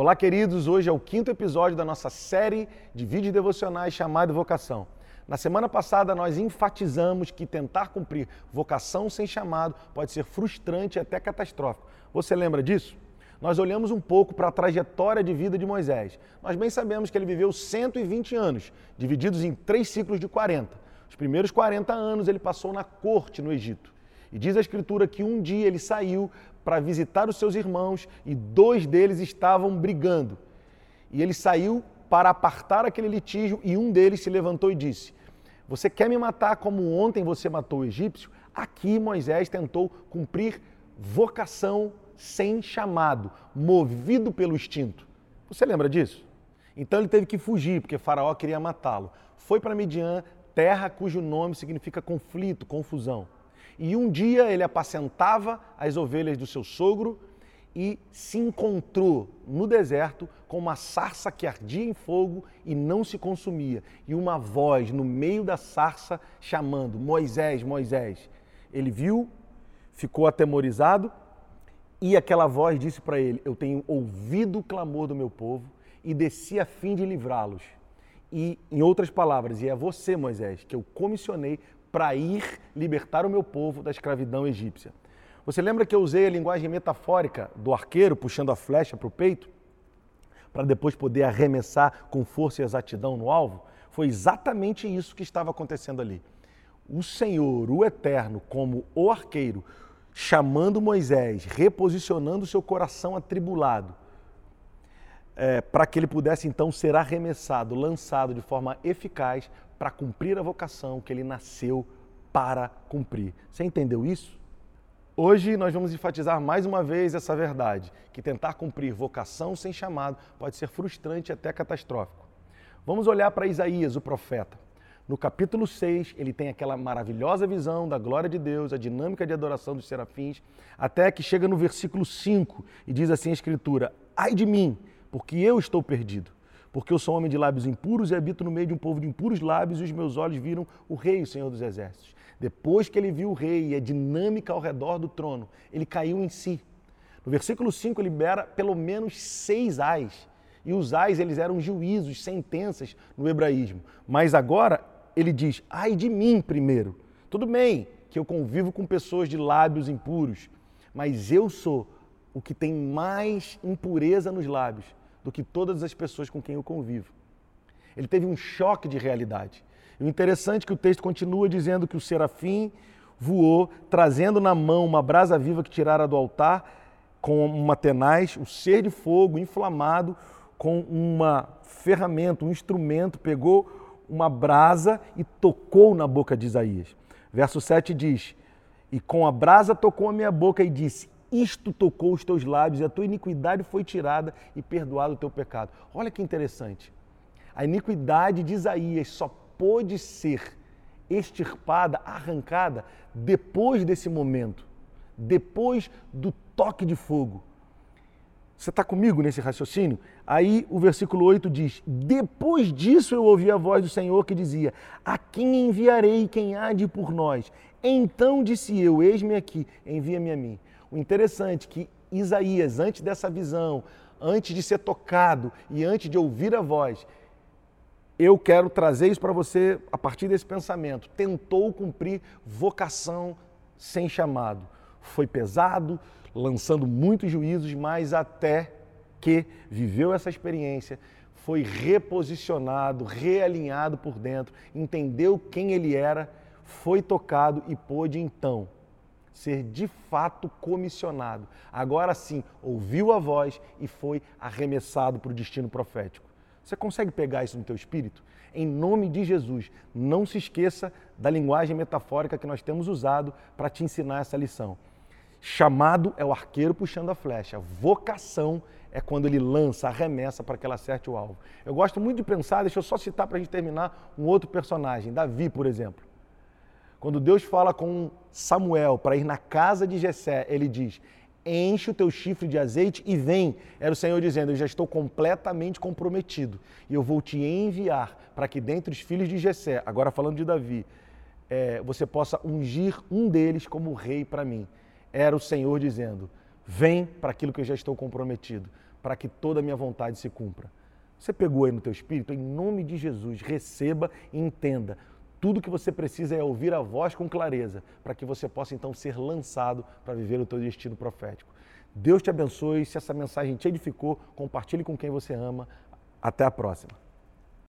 Olá, queridos. Hoje é o quinto episódio da nossa série de vídeos devocionais chamada Vocação. Na semana passada, nós enfatizamos que tentar cumprir vocação sem chamado pode ser frustrante e até catastrófico. Você lembra disso? Nós olhamos um pouco para a trajetória de vida de Moisés. Nós bem sabemos que ele viveu 120 anos, divididos em três ciclos de 40. Os primeiros 40 anos ele passou na corte no Egito. E diz a Escritura que um dia ele saiu para visitar os seus irmãos e dois deles estavam brigando. E ele saiu para apartar aquele litígio e um deles se levantou e disse: Você quer me matar como ontem você matou o egípcio? Aqui Moisés tentou cumprir vocação sem chamado, movido pelo instinto. Você lembra disso? Então ele teve que fugir, porque Faraó queria matá-lo. Foi para Midian, terra cujo nome significa conflito, confusão. E um dia ele apacentava as ovelhas do seu sogro e se encontrou no deserto com uma sarça que ardia em fogo e não se consumia, e uma voz no meio da sarça chamando: Moisés, Moisés. Ele viu, ficou atemorizado e aquela voz disse para ele: Eu tenho ouvido o clamor do meu povo e desci a fim de livrá-los. E, em outras palavras, e é você, Moisés, que eu comissionei para ir libertar o meu povo da escravidão egípcia. Você lembra que eu usei a linguagem metafórica do arqueiro puxando a flecha para o peito? Para depois poder arremessar com força e exatidão no alvo? Foi exatamente isso que estava acontecendo ali. O Senhor, o Eterno, como o arqueiro, chamando Moisés, reposicionando seu coração atribulado, é, para que ele pudesse então ser arremessado, lançado de forma eficaz para cumprir a vocação que ele nasceu para cumprir. Você entendeu isso? Hoje nós vamos enfatizar mais uma vez essa verdade, que tentar cumprir vocação sem chamado pode ser frustrante e até catastrófico. Vamos olhar para Isaías, o profeta. No capítulo 6, ele tem aquela maravilhosa visão da glória de Deus, a dinâmica de adoração dos serafins, até que chega no versículo 5 e diz assim a Escritura: Ai de mim, porque eu estou perdido. Porque eu sou homem de lábios impuros e habito no meio de um povo de impuros lábios, e os meus olhos viram o Rei, o Senhor dos Exércitos. Depois que ele viu o Rei e a dinâmica ao redor do trono, ele caiu em si. No versículo 5, ele libera pelo menos seis ais. E os ais, eles eram juízos, sentenças no hebraísmo. Mas agora, ele diz, ai de mim primeiro. Tudo bem que eu convivo com pessoas de lábios impuros, mas eu sou o que tem mais impureza nos lábios do que todas as pessoas com quem eu convivo. Ele teve um choque de realidade. E o interessante é que o texto continua dizendo que o serafim voou, trazendo na mão uma brasa viva que tirara do altar, com uma tenaz, um ser de fogo inflamado, com uma ferramenta, um instrumento, pegou uma brasa e tocou na boca de Isaías. Verso 7 diz: E com a brasa tocou a minha boca e disse: isto tocou os teus lábios, e a tua iniquidade foi tirada e perdoado o teu pecado. Olha que interessante. A iniquidade de Isaías só pôde ser extirpada, arrancada, depois desse momento, depois do toque de fogo. Você está comigo nesse raciocínio? Aí o versículo 8 diz: Depois disso eu ouvi a voz do Senhor que dizia: A quem enviarei quem há de por nós? Então disse eu: Eis-me aqui, envia-me a mim. O interessante é que Isaías, antes dessa visão, antes de ser tocado e antes de ouvir a voz, eu quero trazer isso para você a partir desse pensamento. Tentou cumprir vocação sem chamado. Foi pesado, lançando muitos juízos, mas até que viveu essa experiência, foi reposicionado, realinhado por dentro, entendeu quem ele era, foi tocado e pôde então ser de fato comissionado. Agora sim, ouviu a voz e foi arremessado para o destino profético. Você consegue pegar isso no teu espírito? Em nome de Jesus, não se esqueça da linguagem metafórica que nós temos usado para te ensinar essa lição. Chamado é o arqueiro puxando a flecha. Vocação é quando ele lança, arremessa para que ela acerte o alvo. Eu gosto muito de pensar, deixa eu só citar para a gente terminar, um outro personagem, Davi, por exemplo. Quando Deus fala com Samuel para ir na casa de Jessé, ele diz: enche o teu chifre de azeite e vem. Era o Senhor dizendo: Eu já estou completamente comprometido e eu vou te enviar para que dentre os filhos de Jessé, agora falando de Davi, é, você possa ungir um deles como rei para mim. Era o Senhor dizendo: Vem para aquilo que eu já estou comprometido. para que toda a minha vontade se cumpra. Você pegou aí no teu espírito? Em nome de Jesus, receba e entenda. Tudo que você precisa é ouvir a voz com clareza, para que você possa então ser lançado para viver o teu destino profético. Deus te abençoe. Se essa mensagem te edificou, compartilhe com quem você ama. Até a próxima.